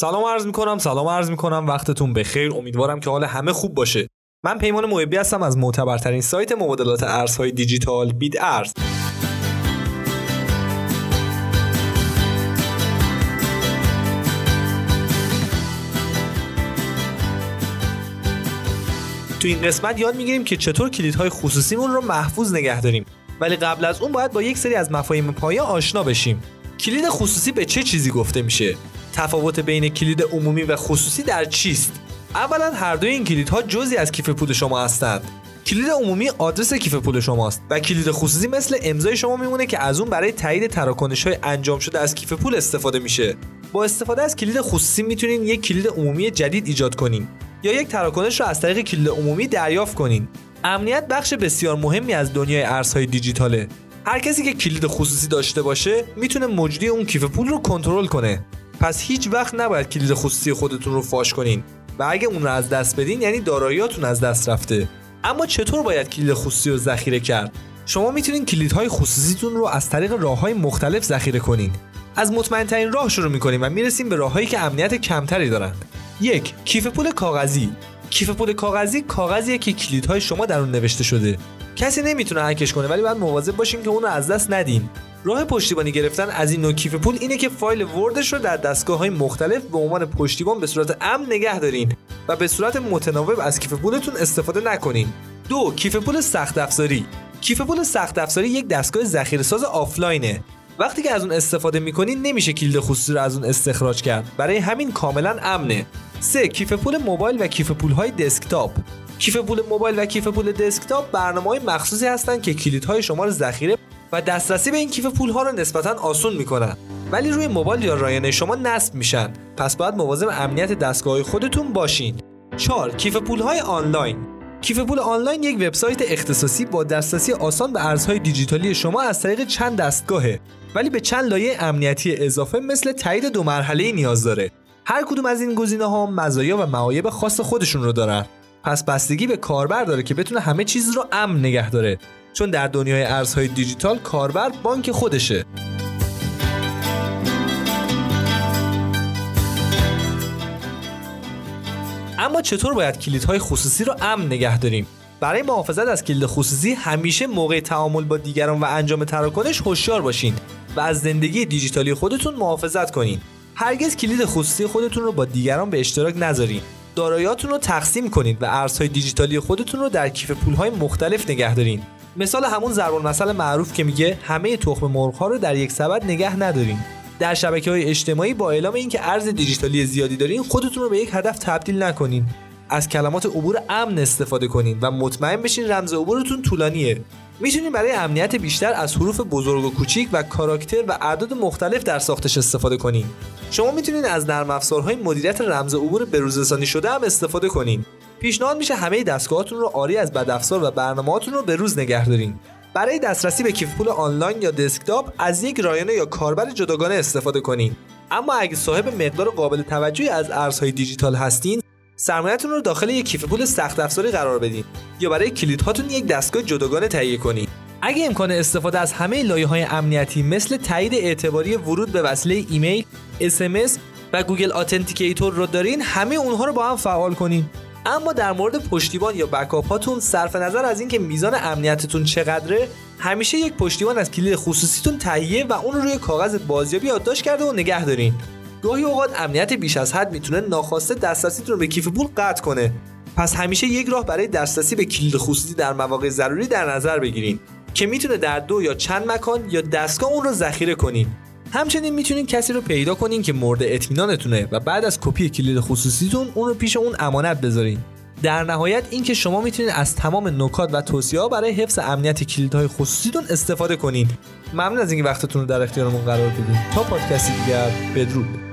سلام عرض می‌کنم سلام عرض می‌کنم. وقتتون بخیر. امیدوارم که حال همه خوب باشه. من پیمان محبی هستم از معتبرترین سایت مبادلات ارزهای دیجیتال بیت ارز تو این قسمت یاد می‌گیریم که چطور کلیدهای خصوصیمون رو محفوظ نگه داریم. ولی قبل از اون باید با یک سری از مفاهیم پایه آشنا بشیم. کلید خصوصی به چه چیزی گفته میشه؟ تفاوت بین کلید عمومی و خصوصی در چیست؟ اولا هر دوی این کلیدها جزی از کیف پول شما هستند. کلید عمومی آدرس کیف پول شماست و کلید خصوصی مثل امضای شما میمونه که از اون برای تایید تراکنش های انجام شده از کیف پول استفاده میشه. با استفاده از کلید خصوصی می‌تونین یک کلید عمومی جدید ایجاد کنین یا یک تراکنش رو از طریق کلید عمومی دریافت کنین. امنیت بخش بسیار مهمی از دنیای ارزهای دیجیتاله. هر کسی که کلید خصوصی داشته باشه می‌تونه مجری اون کیف پول رو کنترل کنه. پس هیچ وقت نباید کلید خصوصی خودتون رو فاش کنین. و اگه اون رو از دست بدین یعنی داراییاتون از دست رفته. اما چطور باید کلید خصوصی رو ذخیره کرد؟ شما می‌تونین کلیدهای خصوصیتون رو از طریق راههای مختلف ذخیره کنین. از مطمئنترین راه شروع می‌کنیم و می‌رسیم به راههایی که امنیت کمتری دارن. یک کیف پول کاغذی. کیف پول کاغذی کاغذیه که کلیدهای شما در اون نوشته شده. کسی نمی‌تونه هکش کنه ولی باید مواظب باشیم که اون رو از دست ندیم راه پشتیبانی گرفتن از این نوع کیف پول اینه که فایل وردش رو در دستگاه های مختلف به عنوان پشتیبان به صورت امن نگه دارین و به صورت متناوب از کیف پولتون استفاده نکنین. دو کیف پول سخت افزاری کیف پول سخت افزاری یک دستگاه ذخیره ساز آفلاینه. وقتی که از اون استفاده می‌کنین نمیشه کلید خصوصی رو از اون استخراج کرد. برای همین کاملا امنه. سه کیف پول موبایل و کیف پول های دسکتاپ. کیف پول موبایل و کیف پول دسکتاپ برنامه های مخصوصی هستند که کلیدهای شما رو ذخیره و دسترسی به این کیف پول ها رو نسبتا آسون می‌کنن. ولی روی موبایل یا رایانه شما نصب میشن. پس باید مواظب امنیت دستگاه خودتون باشین. 4 کیف پول های آنلاین. کیف پول آنلاین یک وبسایت اختصاصی با دسترسی آسان به ارزهای دیجیتالی شما از طریق چند دستگاهه. ولی به چند لایه امنیتی اضافه مثل تایید دو مرحله نیاز داره. هر کدوم از این گزینه ها مزایا و معایب خاص خودشون رو دارن. پس بستگی به کاربر داره که بتونه همه چیز رو امن نگه داره. چون در دنیای ارزهای دیجیتال کاربر بانک خودشه. اما چطور باید کلیدهای خصوصی رو امن نگه داریم؟ برای محافظت از کلید خصوصی همیشه موقع تعامل با دیگران و انجام تراکنش هوشیار باشین و از زندگی دیجیتالی خودتون محافظت کنین. هرگز کلید خصوصی خودتون رو با دیگران به اشتراک نذارین. داراییاتون رو تقسیم کنید و ارزهای دیجیتالی خودتون رو در کیف پولهای مختلف نگه دارین. مثال همون ضرب المثل معروف که میگه همه تخم مرغ ها رو در یک سبد نگه ندارین. در شبکه های اجتماعی با اعلام اینکه ارز دیجیتالی زیادی دارین خودتون رو به یک هدف تبدیل نکنین. از کلمات عبور امن استفاده کنین و مطمئن بشین رمز عبورتون طولانیه. می‌تونید برای امنیت بیشتر از حروف بزرگ و کوچیک و کاراکتر و اعداد مختلف در ساختش استفاده کنین. شما می‌تونید از نرم افزارهای مدیریت رمز عبور بروزرسانی شده هم استفاده کنین. پیشنهاد میشه همه دستگاهاتون رو آری از بدافزار و برنامه‌هاتون رو به روز نگه دارین. برای دسترسی به کیف پول آنلاین یا دسکتاپ از یک رایانه یا کاربر جداگانه استفاده کنین. اما اگه صاحب مقدار قابل توجهی از ارزهای دیجیتال هستین سرمایه‌تون رو داخل یک کیف پول سخت افزاری قرار بدین یا برای کلیدهاتون یک دستگاه جداگانه تهیه کنین. اگه امکان استفاده از همه لایه های امنیتی مثل تایید اعتباری ورود به وسیله ایمیل، SMS و Google Authenticator رو دارین همه اونها رو با هم فعال کنین. اما در مورد پشتیبان یا backup هاتون صرف نظر از اینکه میزان امنیتتون چقدره همیشه یک پشتیبان از کلید خصوصیتون تهیه و اون رو روی کاغذ بازیابی یادداشت کرده و نگه دارین. گاهی اوقات امنیت بیش از حد می‌تونه ناخواسته دسترسیتون رو به کیف پول قطع کنه. پس همیشه یک راه برای دسترسی به کلید خصوصی در مواقع ضروری در نظر بگیرین. که می‌تونه در دو یا چند مکان یا دستگاه اون رو ذخیره کنین همچنین می‌تونین کسی رو پیدا کنین که مورد اطمینانتونه و بعد از کپی کلید خصوصیتون اون رو پیش اون امانت بذارین. در نهایت اینکه شما می‌تونید از تمام نکات و توصیه ها برای حفظ امنیت کلیدهای خصوصیتون استفاده کنین. ممنون از اینکه وقتتون رو در اختیارمون قرار بدین تا پادکستی دیگر بدرود.